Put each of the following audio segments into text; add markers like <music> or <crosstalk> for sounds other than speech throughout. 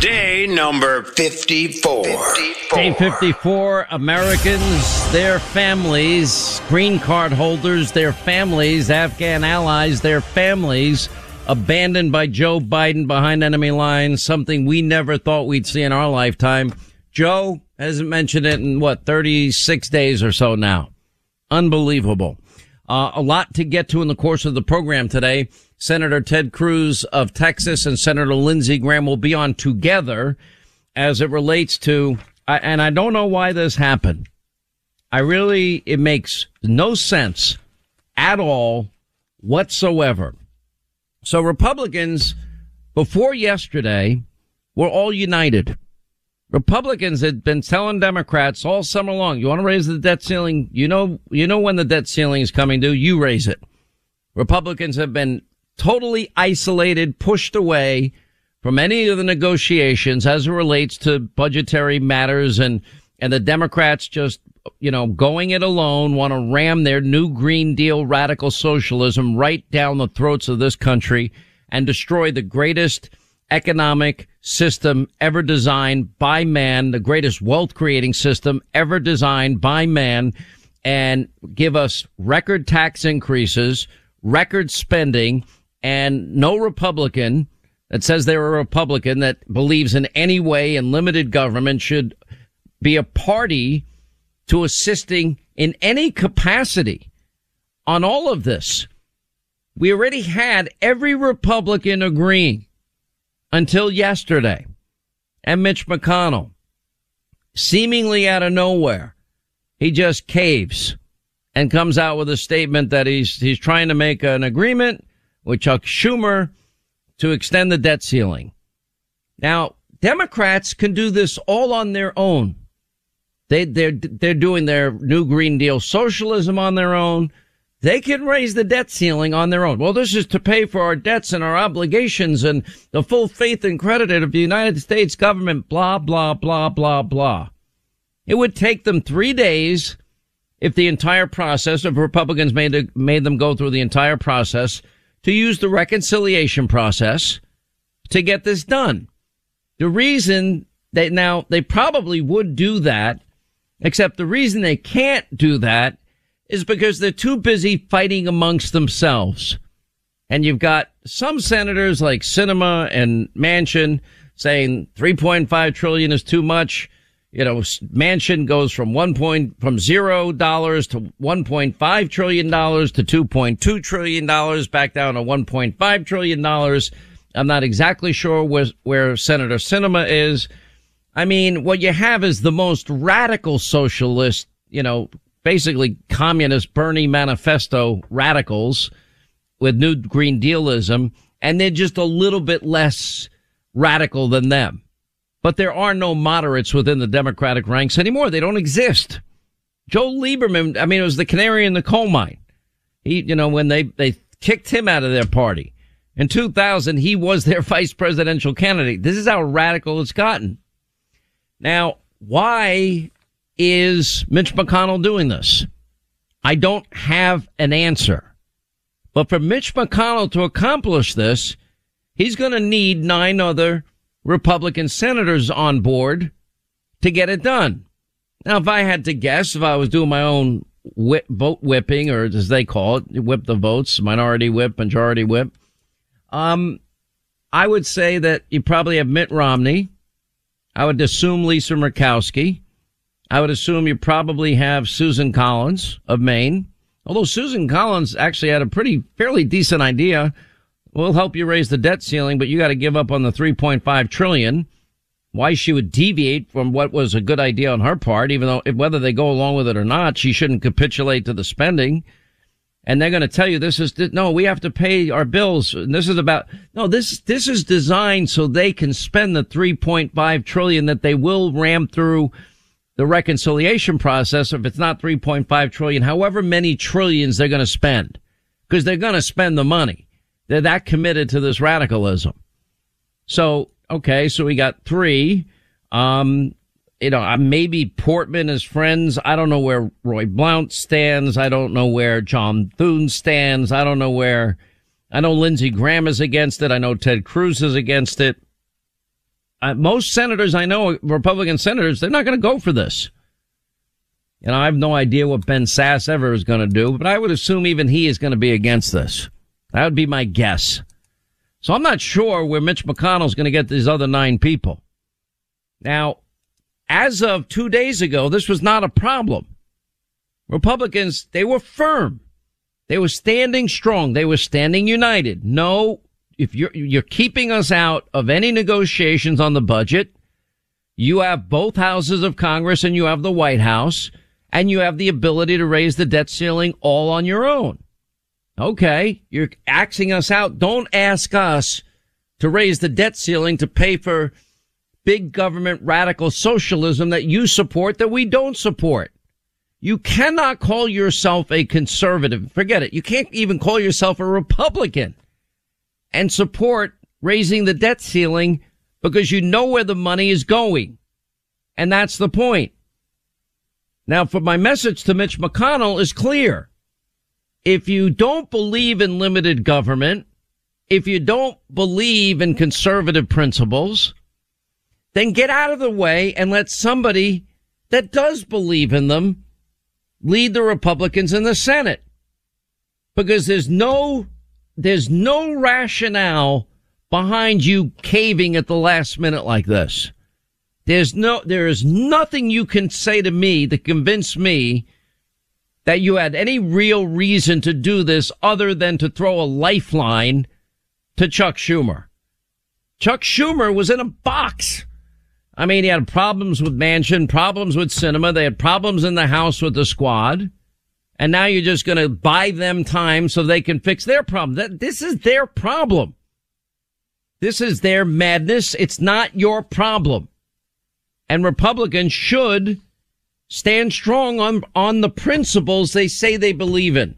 Day number 54. Day 54, Americans, their families, green card holders, their families, Afghan allies, their families, abandoned by Joe Biden behind enemy lines, something we never thought we'd see in our lifetime. Joe hasn't mentioned it in what, 36 days or so now. Unbelievable. Uh, a lot to get to in the course of the program today. Senator Ted Cruz of Texas and Senator Lindsey Graham will be on together as it relates to, and I don't know why this happened. I really, it makes no sense at all whatsoever. So Republicans before yesterday were all united. Republicans had been telling Democrats all summer long, you want to raise the debt ceiling? You know, you know when the debt ceiling is coming due, you raise it. Republicans have been totally isolated, pushed away from any of the negotiations as it relates to budgetary matters and, and the Democrats just, you know, going it alone, want to ram their new Green Deal radical socialism right down the throats of this country and destroy the greatest economic system ever designed by man, the greatest wealth creating system ever designed by man and give us record tax increases, record spending, and no Republican that says they're a Republican that believes in any way in limited government should be a party to assisting in any capacity on all of this. We already had every Republican agreeing until yesterday. And Mitch McConnell, seemingly out of nowhere, he just caves and comes out with a statement that he's, he's trying to make an agreement with Chuck Schumer to extend the debt ceiling. Now, Democrats can do this all on their own. They, they're, they're doing their new Green Deal socialism on their own. They can raise the debt ceiling on their own. Well, this is to pay for our debts and our obligations and the full faith and credit of the United States government, blah, blah, blah, blah, blah. It would take them three days if the entire process of Republicans made, made them go through the entire process to use the reconciliation process to get this done. The reason that now they probably would do that, except the reason they can't do that is because they're too busy fighting amongst themselves. And you've got some senators like Sinema and Manchin saying 3.5 trillion is too much. You know, Manchin goes from one point, from zero dollars to 1.5 trillion dollars to 2.2 trillion dollars back down to 1.5 trillion dollars. I'm not exactly sure where, where Senator Sinema is. I mean, what you have is the most radical socialist, you know, basically communist Bernie manifesto radicals with new Green Dealism, and they're just a little bit less radical than them. But there are no moderates within the Democratic ranks anymore. They don't exist. Joe Lieberman, I mean, it was the canary in the coal mine. He, you know, when they, they kicked him out of their party. In 2000, he was their <laughs> vice presidential candidate. This is how radical it's gotten. Now, why is Mitch McConnell doing this? I don't have an answer. But for Mitch McConnell to accomplish this, he's going to need nine other Republican senators on board to get it done. Now, if I had to guess, if I was doing my own whip, vote whipping, or as they call it, whip the votes, minority whip, majority whip, um, I would say that you probably have Mitt Romney. I would assume Lisa Murkowski. I would assume you probably have Susan Collins of Maine. Although Susan Collins actually had a pretty fairly decent idea We'll help you raise the debt ceiling, but you got to give up on the 3.5 trillion. Why she would deviate from what was a good idea on her part, even though whether they go along with it or not, she shouldn't capitulate to the spending. And they're going to tell you this is, no, we have to pay our bills. And this is about, no, this, this is designed so they can spend the 3.5 trillion that they will ram through the reconciliation process. If it's not 3.5 trillion, however many trillions they're going to spend, because they're going to spend the money. They're that committed to this radicalism. So, okay, so we got three. Um, you know, uh, maybe Portman is friends. I don't know where Roy Blunt stands. I don't know where John Thune stands. I don't know where, I know Lindsey Graham is against it. I know Ted Cruz is against it. uh, most senators I know, Republican senators, they're not going to go for this. And I have no idea what Ben Sasse ever is going to do, but I would assume even he is going to be against this. That would be my guess. So I'm not sure where Mitch McConnell is going to get these other nine people. Now, as of two days ago, this was not a problem. Republicans, they were firm. They were standing strong. They were standing united. No, if you're, you're keeping us out of any negotiations on the budget, you have both houses of Congress and you have the White House and you have the ability to raise the debt ceiling all on your own. Okay. You're axing us out. Don't ask us to raise the debt ceiling to pay for big government radical socialism that you support that we don't support. You cannot call yourself a conservative. Forget it. You can't even call yourself a Republican and support raising the debt ceiling because you know where the money is going. And that's the point. Now, for my message to Mitch McConnell is clear. If you don't believe in limited government, if you don't believe in conservative principles, then get out of the way and let somebody that does believe in them lead the Republicans in the Senate. Because there's no, there's no rationale behind you caving at the last minute like this. There's no, there is nothing you can say to me to convince me that you had any real reason to do this other than to throw a lifeline to Chuck Schumer. Chuck Schumer was in a box. I mean, he had problems with Manchin, problems with Sinema. They had problems in the House with the squad. And now you're just going to buy them time so they can fix their problem. That, this is their problem. This is their madness. It's not your problem. And Republicans should stand strong on, on the principles they say they believe in.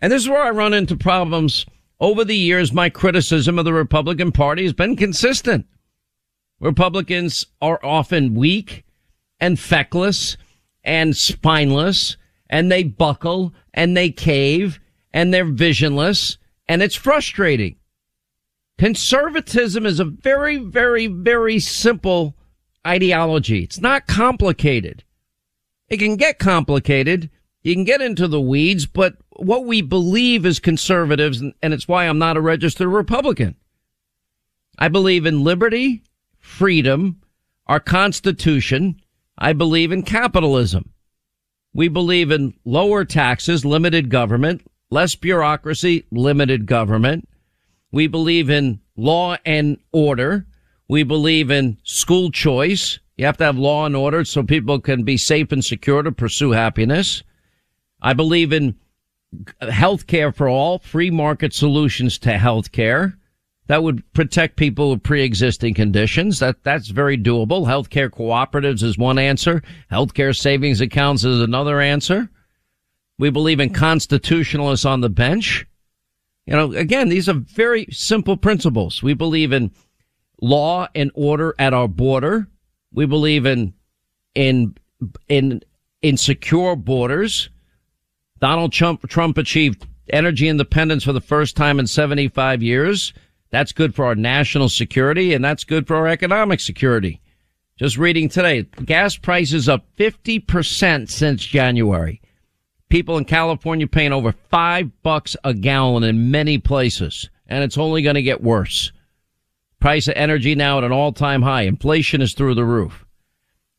And this is where I run into problems. Over the years, my criticism of the Republican Party has been consistent. Republicans are often weak and feckless and spineless and they buckle and they cave and they're visionless and it's frustrating. Conservatism is a very, very, very simple ideology. It's not complicated. It can get complicated. You can get into the weeds, but what we believe as conservatives, and it's why I'm not a registered Republican. I believe in liberty freedom, our Constitution. I believe in capitalism. We believe in lower taxes, limited government, less bureaucracy, limited government. We believe in law and order. We believe in school choice. You have to have law and order so people can be safe and secure to pursue happiness. I believe in health care for all, free market solutions to health care that would protect people with pre-existing conditions. That, that's very doable. Healthcare cooperatives is one answer. Healthcare savings accounts is another answer. We believe in constitutionalists on the bench. You know, again, these are very simple principles. We believe in law and order at our border. We believe in, in, in, in secure borders. Donald Trump, Trump achieved energy independence for the first time in 75 years. That's good for our national security and that's good for our economic security. Just reading today, gas prices up 50% since January. People in California paying over five bucks a gallon in many places, and it's only going to get worse. Price of energy now at an all-time high. Inflation is through the roof.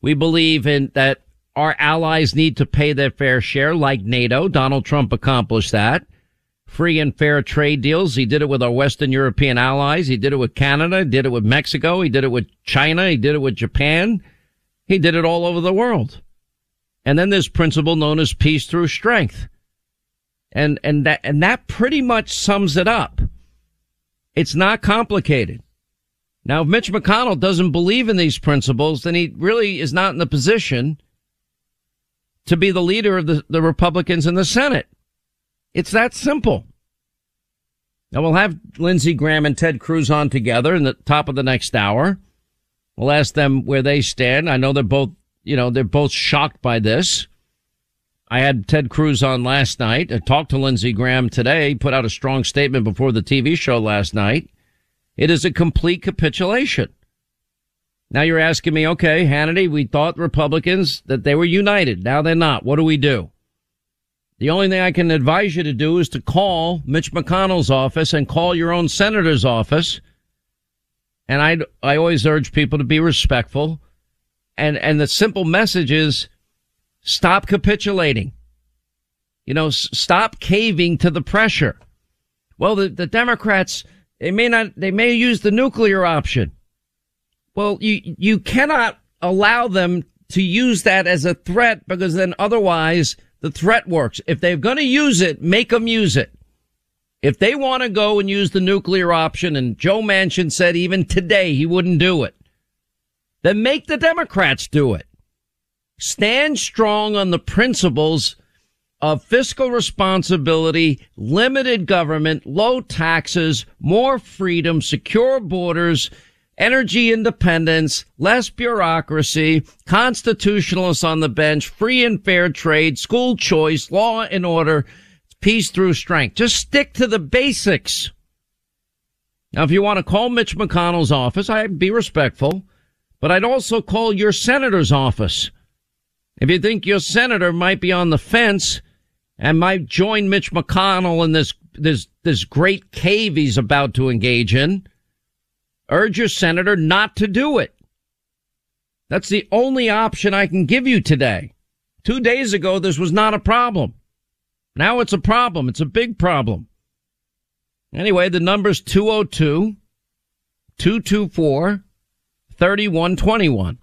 We believe in that our allies need to pay their fair share like NATO. Donald Trump accomplished that free and fair trade deals. He did it with our Western European allies. He did it with Canada. He did it with Mexico. He did it with China. He did it with Japan. He did it all over the world. And then this principle known as peace through strength. And, and that, and that pretty much sums it up. It's not complicated. Now, if Mitch McConnell doesn't believe in these principles, then he really is not in the position to be the leader of the, the Republicans in the Senate. It's that simple. Now we'll have Lindsey Graham and Ted Cruz on together in the top of the next hour. We'll ask them where they stand. I know they're both, you know, they're both shocked by this. I had Ted Cruz on last night. I talked to Lindsey Graham today. Put out a strong statement before the TV show last night. It is a complete capitulation. Now you're asking me, okay, Hannity, we thought Republicans that they were united. Now they're not. What do we do? The only thing I can advise you to do is to call Mitch McConnell's office and call your own senator's office. And I, I always urge people to be respectful. And, and the simple message is stop capitulating. You know, s- stop caving to the pressure. Well, the, the Democrats, they may not, they may use the nuclear option. Well, you, you cannot allow them to use that as a threat because then otherwise the threat works. If they're going to use it, make them use it. If they want to go and use the nuclear option, and Joe Manchin said even today he wouldn't do it, then make the Democrats do it. Stand strong on the principles of fiscal responsibility, limited government, low taxes, more freedom, secure borders, energy independence, less bureaucracy, constitutionalists on the bench, free and fair trade, school choice, law and order, peace through strength. Just stick to the basics. Now, if you want to call Mitch McConnell's office, I'd be respectful, but I'd also call your senator's office. If you think your senator might be on the fence and might join Mitch McConnell in this, this, this great cave he's about to engage in, urge your senator not to do it. That's the only option I can give you today. Two days ago, this was not a problem. Now it's a problem. It's a big problem. Anyway, the number's 202 224 3121.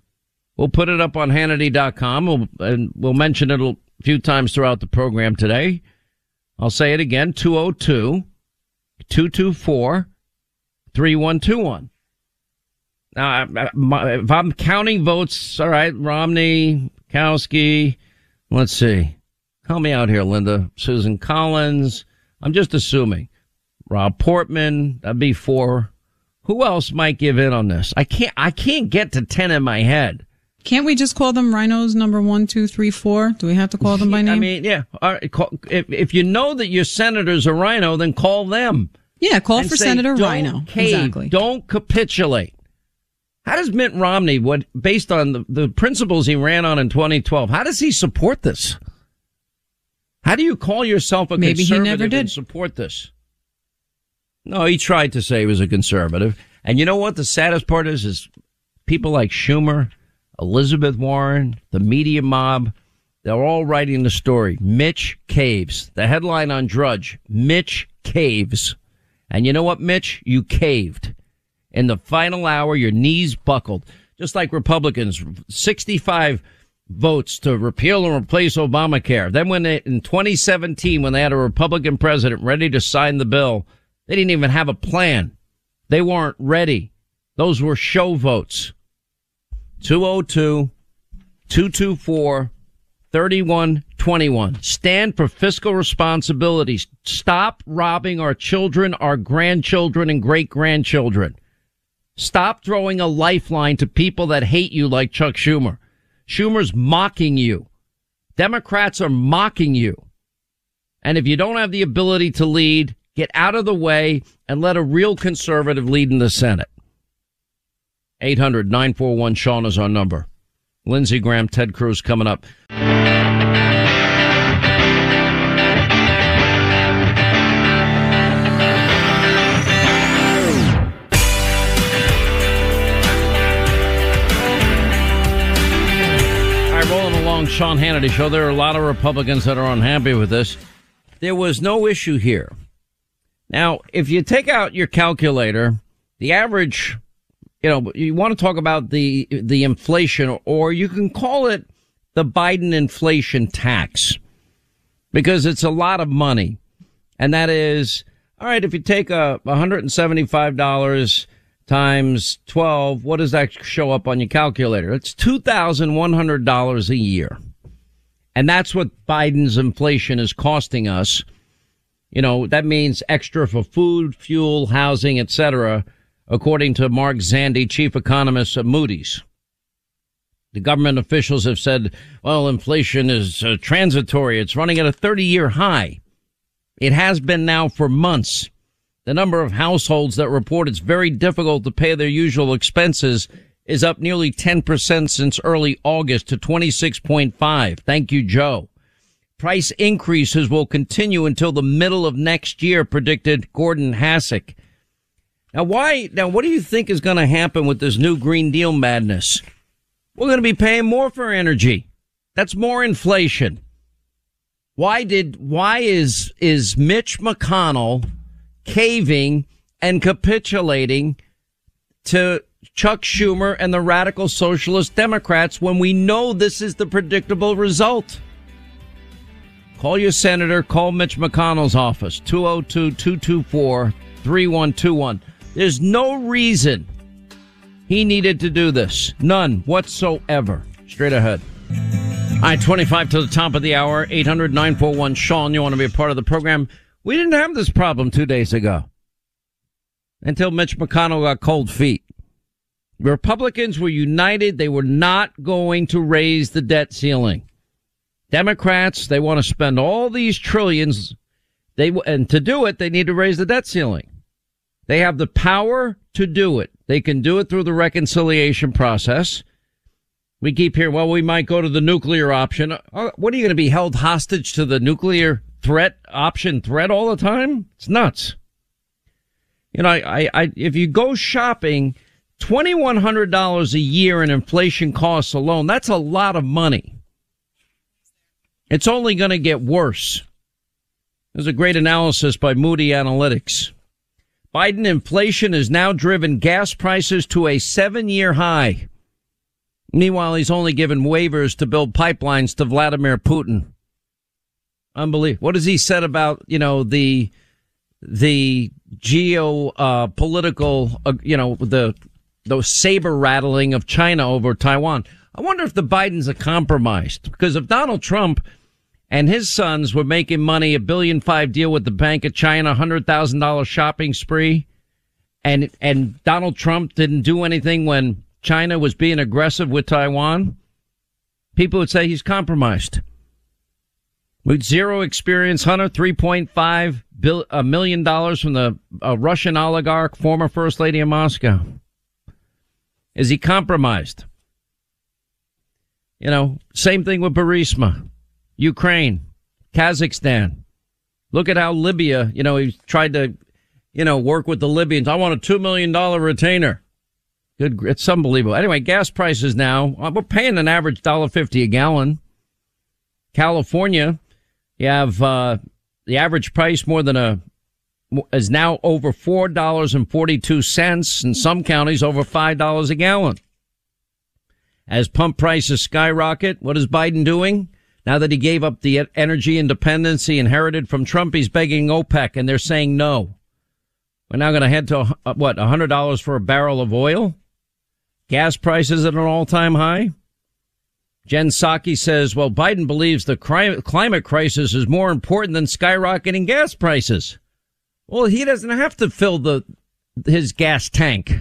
We'll put it up on Hannity.com and we'll mention it a few times throughout the program today. I'll say it again 202 224 3121. Now, if I'm counting votes, all right, Romney, Kowski, let's see. Help me out here, Linda. Susan Collins. I'm just assuming. Rob Portman, that'd be four. Who else might give in on this? I can't, I can't get to 10 in my head. Can't we just call them RINOs number one, two, three, four? Do we have to call them by name? I mean, yeah. All right, call, if, if you know that your senator's a RINO, then call them. yeah, call for say, Senator "Don't RINO. cave, Exactly. Don't capitulate. How does Mitt Romney, what based on the, the principles he ran on in 2012, how does he support this? How do you call yourself a Maybe he conservative never did. and support this? No, he tried to say he was a conservative. And you know what the saddest part is? Is people like Schumer, Elizabeth Warren, the media mob, they're all writing the story. Mitch caves. The headline on Drudge, Mitch caves. And you know what, Mitch? You caved. In the final hour, your knees buckled. Just like Republicans, 65 votes to repeal and replace Obamacare. Then when they, in 2017, when they had a Republican president ready to sign the bill, they didn't even have a plan. They weren't ready. Those were show votes. 202 224 3121. Stand for fiscal responsibilities. Stop robbing our children, our grandchildren, and great grandchildren. Stop throwing a lifeline to people that hate you like Chuck Schumer. Schumer's mocking you. Democrats are mocking you. And if you don't have the ability to lead, get out of the way and let a real conservative lead in the Senate. 800 941 Sean is our number. Lindsey Graham, Ted Cruz coming up. Sean Hannity show. There are a lot of Republicans that are unhappy with this. There was no issue here. Now, if you take out your calculator, the average, you know, you want to talk about the the inflation, or you can call it the Biden inflation tax, because it's a lot of money, and that is all right. If you take a one hundred and seventy five dollars times 12, what does that show up on your calculator? It's $2,100 a year. And that's what Biden's inflation is costing us. You know, that means extra for food, fuel, housing, etc., according to Mark Zandi, chief economist at Moody's. The government officials have said, well, inflation is uh, transitory. It's running at a 30 year high. It has been now for months. The number of households that report it's very difficult to pay their usual expenses is up nearly 10% since early August to 26.5. Thank you, Joe. Price increases will continue until the middle of next year, predicted Gordon Hassick. Now, why? Now, what do you think is going to happen with this new Green Deal madness? We're going to be paying more for energy. That's more inflation. Why did, why is, is Mitch McConnell caving and capitulating to Chuck Schumer and the radical socialist Democrats when we know this is the predictable result? Call your senator, call Mitch McConnell's office, 202 224 3121. There's no reason he needed to do this. None whatsoever. Straight ahead. All right, 25 to the top of the hour, 800 941 Sean. You want to be a part of the program? We didn't have this problem two days ago until Mitch McConnell got cold feet. Republicans were united. They were not going to raise the debt ceiling. Democrats, they want to spend all these trillions. They, and to do it, they need to raise the debt ceiling. They have the power to do it. They can do it through the reconciliation process. We keep hearing, well, we might go to the nuclear option. Uh, what are you going to be held hostage to the nuclear threat option threat all the time? It's nuts. You know, I, I, if you go shopping, $2,100 a year in inflation costs alone, that's a lot of money. It's only going to get worse. There's a great analysis by Moody Analytics. Biden inflation has now driven gas prices to a seven year high. Meanwhile, he's only given waivers to build pipelines to Vladimir Putin. Unbelievable. What has he said about, you know, the, the geo, uh, political, uh, you know, the, the saber rattling of China over Taiwan? I wonder if the Bidens are compromised because if Donald Trump and his sons were making money, a billion five deal with the Bank of China, hundred thousand dollar shopping spree, and and Donald Trump didn't do anything when China was being aggressive with Taiwan. People would say he's compromised. With zero experience, Hunter, three point five million dollars from the Russian oligarch, former first lady of Moscow. Is he compromised? You know, same thing with Burisma. Ukraine, Kazakhstan. Look at how Libya, you know, he tried to, you know, work with the Libyans. I want a $2 million retainer. Good. It's unbelievable. Anyway, gas prices now, uh, we're paying an average $1.50 a gallon. California, you have, uh, the average price more than a, is now over $4.42. In some counties, over $5 a gallon. As pump prices skyrocket, what is Biden doing? Now that he gave up the energy independence he inherited from Trump, he's begging OPEC and they're saying no. We're now going to head to uh, what, $100 for a barrel of oil? Gas prices at an all time high? Jen Psaki says, well, Biden believes the climate crisis is more important than skyrocketing gas prices. Well, he doesn't have to fill the, his gas tank.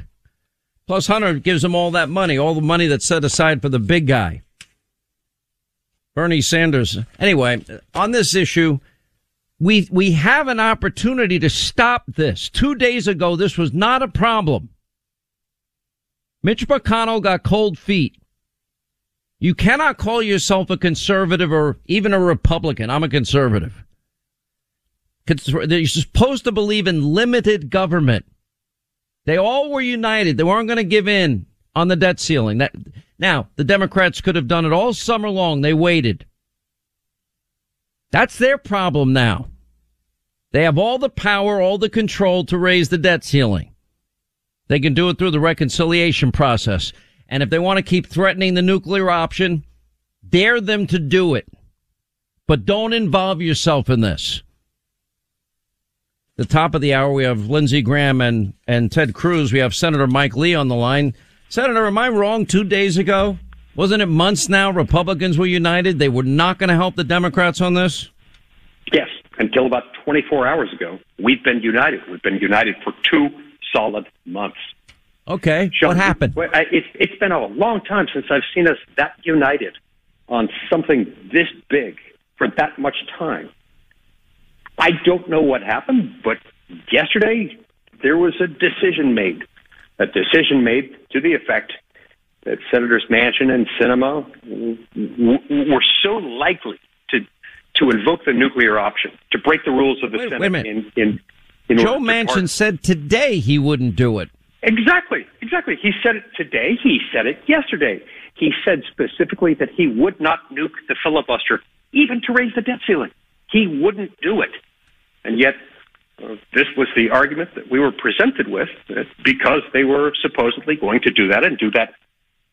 Plus Hunter gives him all that money, all the money that's set aside for the big guy. Bernie Sanders. Anyway, on this issue, we, we have an opportunity to stop this. Two days ago, this was not a problem. Mitch McConnell got cold feet. You cannot call yourself a conservative or even a Republican. I'm a conservative. You're supposed to believe in limited government. They all were united. They weren't going to give in on the debt ceiling. That now the Democrats could have done it all summer long. They waited. That's their problem now. They have all the power, all the control to raise the debt ceiling. They can do it through the reconciliation process. And if they want to keep threatening the nuclear option, dare them to do it. But don't involve yourself in this. The top of the hour, we have Lindsey Graham and, and Ted Cruz. We have Senator Mike Lee on the line. Senator, am I wrong two days ago? Wasn't it months now Republicans were united? They were not going to help the Democrats on this? Yes, until about 24 hours ago. We've been united. We've been united for two solid months. Okay, Sean, what happened? It's, it's been a long time since I've seen us that united on something this big for that much time. I don't know what happened, but yesterday there was a decision made a decision made to the effect that Senators Manchin and Sinema were so likely to to invoke the nuclear option, to break the rules of the wait, Senate. Wait a minute. In, in, in Joe Manchin said today he wouldn't do it. Exactly, exactly. He said it today. He said it yesterday. He said specifically that he would not nuke the filibuster, even to raise the debt ceiling. He wouldn't do it. And yet, this was the argument that we were presented with uh, because they were supposedly going to do that and do that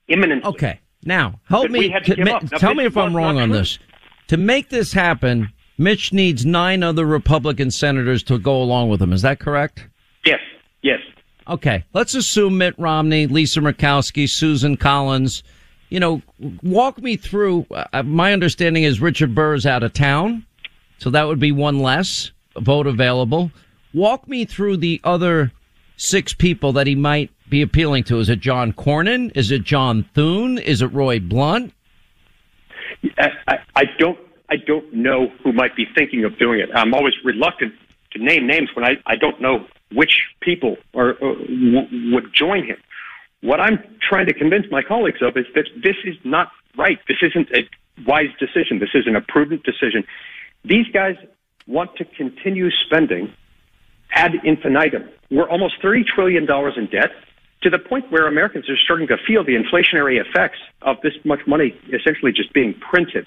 imminently. Okay. Now, help me. to ma- Now, tell me if I'm wrong on true. this. To make this happen, Mitch needs nine other Republican senators to go along with him. Is that correct? Yes, yes. Okay. Let's assume Mitt Romney, Lisa Murkowski, Susan Collins. You know, walk me through. Uh, my understanding is Richard Burr is out of town, so that would be one less vote available. Walk me through the other six people that he might be appealing to. Is it John Cornyn? Is it John Thune? Is it Roy Blunt? I, I, I don't I don't know who might be thinking of doing it. I'm always reluctant to name names when I, I don't know which people are, uh, w- would join him. What I'm trying to convince my colleagues of is that this is not right. This isn't a wise decision. This isn't a prudent decision. These guys want to continue spending ad infinitum. We're almost $30 trillion in debt to the point where Americans are starting to feel the inflationary effects of this much money essentially just being printed.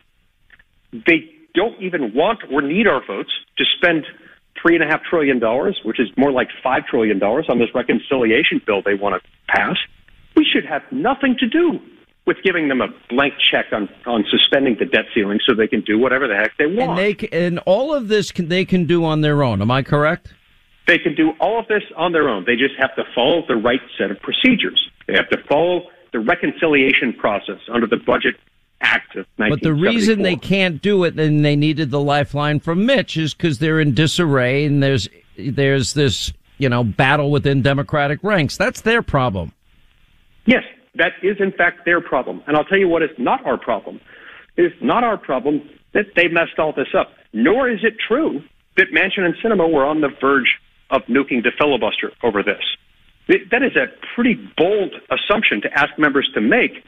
They don't even want or need our votes to spend three and a half trillion dollars, which is more like five trillion dollars on this reconciliation bill they want to pass. We should have nothing to do with giving them a blank check on, on suspending the debt ceiling so they can do whatever the heck they want. And they and all of this can, they can do on their own. Am I correct? They can do all of this on their own. They just have to follow the right set of procedures. They have to follow the reconciliation process under the Budget Act of 1974. But the reason they can't do it and they needed the lifeline from Mitch is because they're in disarray and there's there's this you know battle within Democratic ranks. That's their problem. Yes, that is in fact their problem. And I'll tell you what is not our problem. It is not our problem that they messed all this up. Nor is it true that Manchin and Sinema were on the verge of nuking the filibuster over this. That is a pretty bold assumption to ask members to make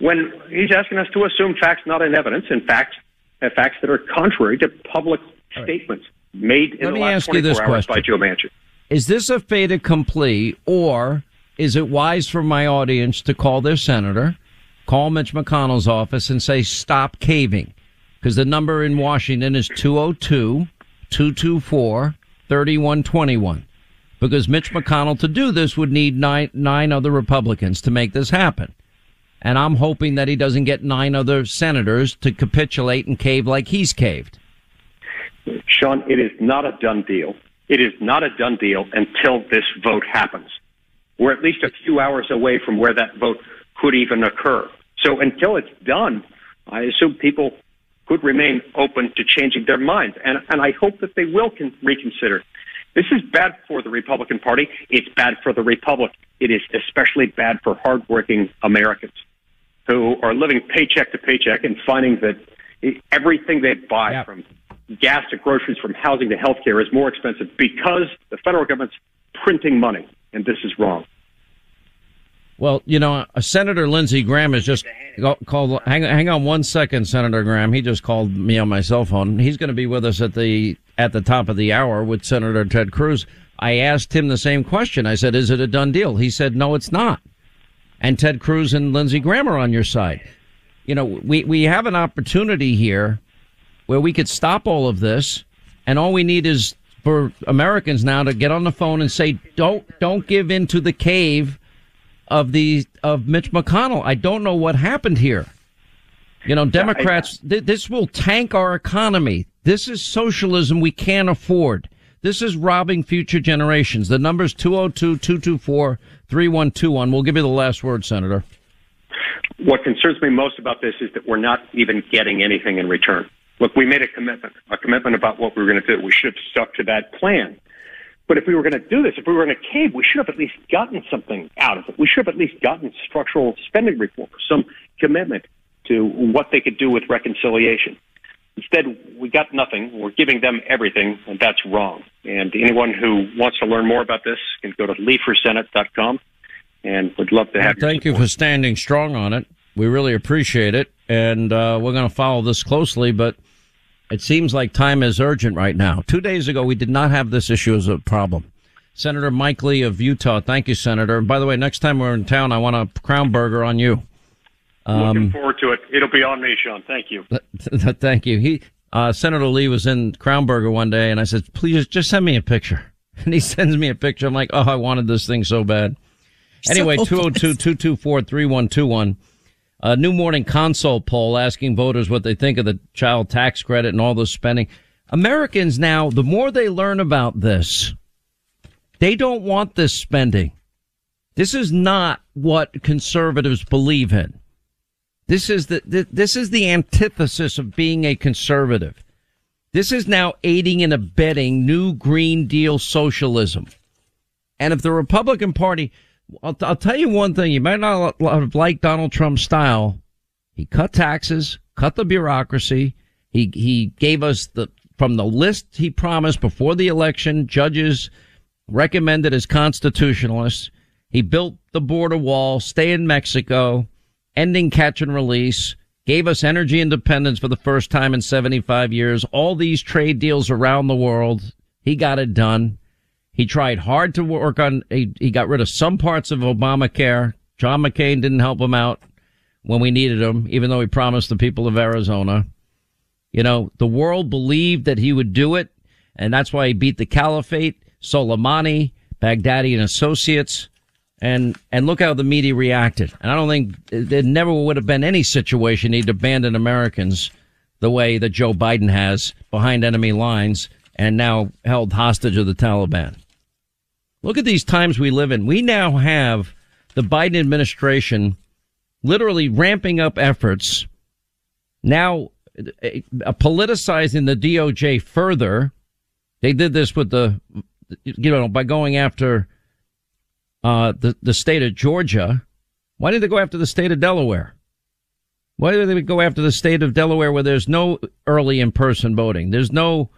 when he's asking us to assume facts not in evidence, in fact, uh, facts that are contrary to public statements made in Let the me last ask you 24 this hours by question. Joe Manchin. Is this a fait accompli, or is it wise for my audience to call their senator, call Mitch McConnell's office, and say stop caving? Because the number in Washington is 202 224 3121. Because Mitch McConnell to do this would need nine, nine other Republicans to make this happen. And I'm hoping that he doesn't get nine other senators to capitulate and cave like he's caved. Sean, it is not a done deal. It is not a done deal until this vote happens. We're at least a few hours away from where that vote could even occur. So until it's done, I assume people could remain open to changing their minds. And, and I hope that they will con- reconsider. This is bad for the Republican Party. It's bad for the Republic. It is especially bad for hardworking Americans who are living paycheck to paycheck and finding that everything they buy Yep. from gas to groceries, from housing to healthcare is more expensive because the federal government's printing money, and this is wrong. Well, you know, uh, Senator Lindsey Graham has just called. Hang, hang on one second, Senator Graham. He just called me on my cell phone. He's going to be with us at the at the top of the hour with Senator Ted Cruz. I asked him the same question. I said, "Is it a done deal?" He said, "No, it's not." And Ted Cruz and Lindsey Graham are on your side. You know, we we have an opportunity here where we could stop all of this, and all we need is for Americans now to get on the phone and say, "Don't don't give in to the cave." of the of Mitch McConnell. I don't know what happened here. You know, Democrats. Th- this will tank our economy. This is socialism we can't afford. This is robbing future generations. The number's 202-224-3121. We'll give you the last word, Senator. What concerns me most about this is that we're not even getting anything in return. Look, we made a commitment, a commitment about what we were going to do. We should have stuck to that plan. But if we were going to do this, if we were going to cave, we should have at least gotten something out of it. We should have at least gotten structural spending reform, some commitment to what they could do with reconciliation. Instead, we got nothing. We're giving them everything, and that's wrong. And anyone who wants to learn more about this can go to leeforsenate.com and would love to have. Well, thank you for standing strong on it. We really appreciate it, and uh, we're going to follow this closely. But it seems like time is urgent right now. Two days ago, we did not have this issue as a problem. Senator Mike Lee of Utah. Thank you, Senator. And by the way, next time we're in town, I want a crown burger on you. Um, Looking forward to it. It'll be on me, Sean. Thank you. <laughs> Thank you. He, uh, Senator Lee was in Crown Burger one day, and I said, "Please, just send me a picture." <laughs> And he <laughs> sends me a picture. I'm like, "Oh, I wanted this thing so bad." Anyway, 202-224-3121. A new morning consult poll asking voters what they think of the child tax credit and all the spending. Americans now, the more they learn about this, they don't want this spending. This is not what conservatives believe in. This is the, this is the antithesis of being a conservative. This is now aiding and abetting new Green Deal socialism. And if the Republican Party, I'll, I'll tell you one thing, you might not have liked Donald Trump's style. He cut taxes, cut the bureaucracy. He, he gave us the, from the list he promised before the election, judges recommended as constitutionalists. He built the border wall, stay in Mexico ending catch and release, gave us energy independence for the first time in 75 years, all these trade deals around the world. He got it done. He tried hard to work on, he, he got rid of some parts of Obamacare. John McCain didn't help him out when we needed him, even though he promised the people of Arizona. You know, the world believed that he would do it, and that's why he beat the caliphate, Soleimani, Baghdadi and associates. And, and look how the media reacted. And I don't think there never would have been any situation he'd abandon Americans the way that Joe Biden has behind enemy lines and now held hostage of the Taliban. Look at these times we live in. We now have the Biden administration literally ramping up efforts, now uh, politicizing the DOJ further. They did this with the, you know, by going after uh, the, the state of Georgia. Why did they go after the state of Delaware? Why did they go after the state of Delaware where there's no early in-person voting? There's no,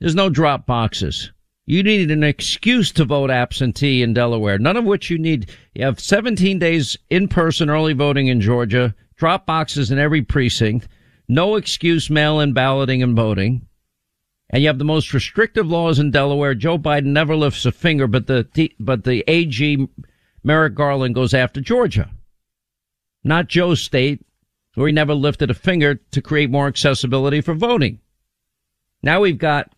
there's no drop boxes. You need an excuse to vote absentee in Delaware, none of which you need. You have 17 days in-person early voting in Georgia, drop boxes in every precinct, no excuse mail-in balloting and voting and you have the most restrictive laws in Delaware. Joe Biden never lifts a finger, but the but the AG Merrick Garland goes after Georgia, not Joe's state, where he never lifted a finger to create more accessibility for voting. Now we've got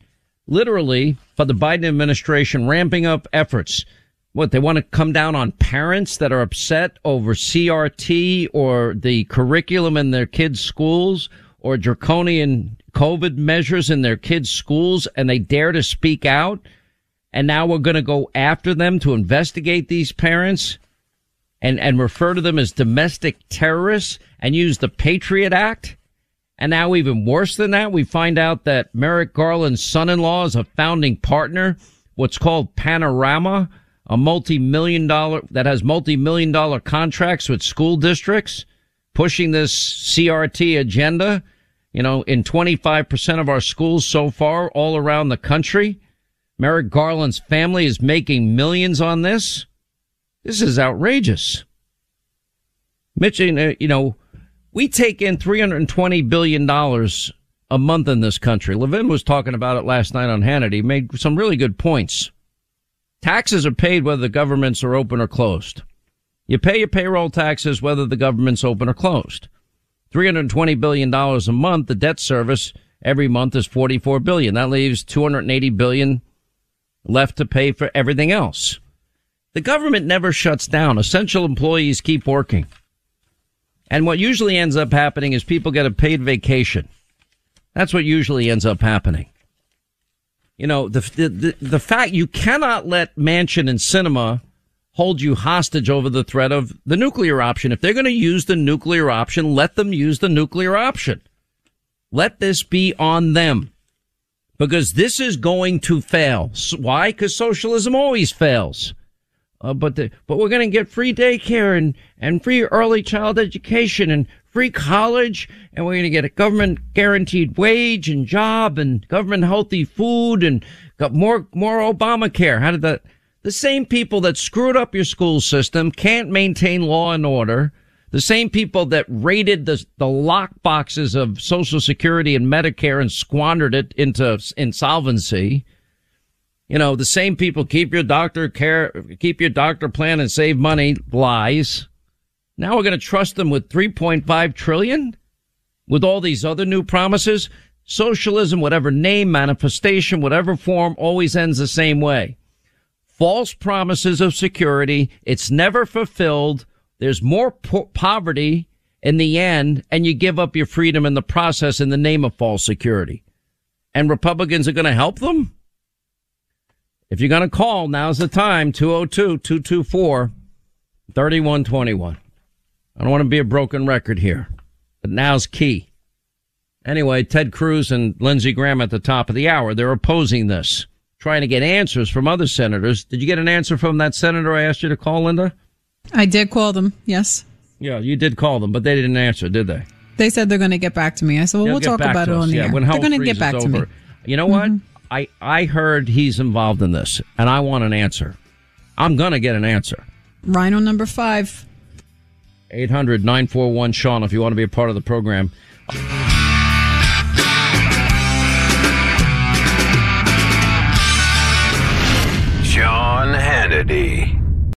literally for the Biden administration ramping up efforts. What they want to come down on parents that are upset over CRT or the curriculum in their kids' schools or draconian COVID measures in their kids' schools and they dare to speak out. And now we're going to go after them to investigate these parents and, and refer to them as domestic terrorists and use the Patriot Act. And now even worse than that, we find out that Merrick Garland's son-in-law is a founding partner, what's called Panorama, a multi-million dollar, that has multi-million dollar contracts with school districts, pushing this CRT agenda you know, in 25% of our schools so far all around the country. Merrick Garland's family is making millions on this. This is outrageous. Mitch, you know, we take in $320 billion a month in this country. Levin was talking about it last night on Hannity, made some really good points. Taxes are paid whether the governments are open or closed. You pay your payroll taxes whether the government's open or closed. $320 billion a month. The debt service every month is 44 billion. That leaves 280 billion left to pay for everything else. The government never shuts down. Essential employees keep working. And what usually ends up happening is people get a paid vacation. That's what usually ends up happening. You know, the, the, the fact you cannot let Manchin and Sinema hold you hostage over the threat of the nuclear option. If they're going to use the nuclear option, let them use the nuclear option. Let this be on them because this is going to fail. Why? Because socialism always fails. Uh, but the, but we're going to get free daycare and, and free early child education and free college and we're going to get a government guaranteed wage and job and government healthy food and got more, more Obamacare. How did that, The same people that screwed up your school system can't maintain law and order. The same people that raided the, the lock boxes of Social Security and Medicare and squandered it into insolvency. You know, the same people keep your doctor care, keep your doctor plan and save money lies. Now we're going to trust them with 3.5 trillion with all these other new promises. Socialism, whatever name, manifestation, whatever form, always ends the same way. False promises of security. It's never fulfilled. There's more po- poverty in the end, and you give up your freedom in the process in the name of false security. And Republicans are going to help them? If you're going to call, now's the time 202 224 3121. I don't want to be a broken record here, but now's key. Anyway, Ted Cruz and Lindsey Graham at the top of the hour, they're opposing this, trying to get answers from other senators. Did you get an answer from that senator I asked you to call, Linda? I did call them, yes. Yeah, you did call them, but they didn't answer, did they? They said they're going to get back to me. I said, well, They'll we'll talk about it us. on the yeah, air. When They're going to get back is to over. me. You know what? Mm-hmm. I, I heard he's involved in this, and I want an answer. I'm going to get an answer. RINO number five. 800 941 Sean, if you want to be a part of the program. Sean Hannity.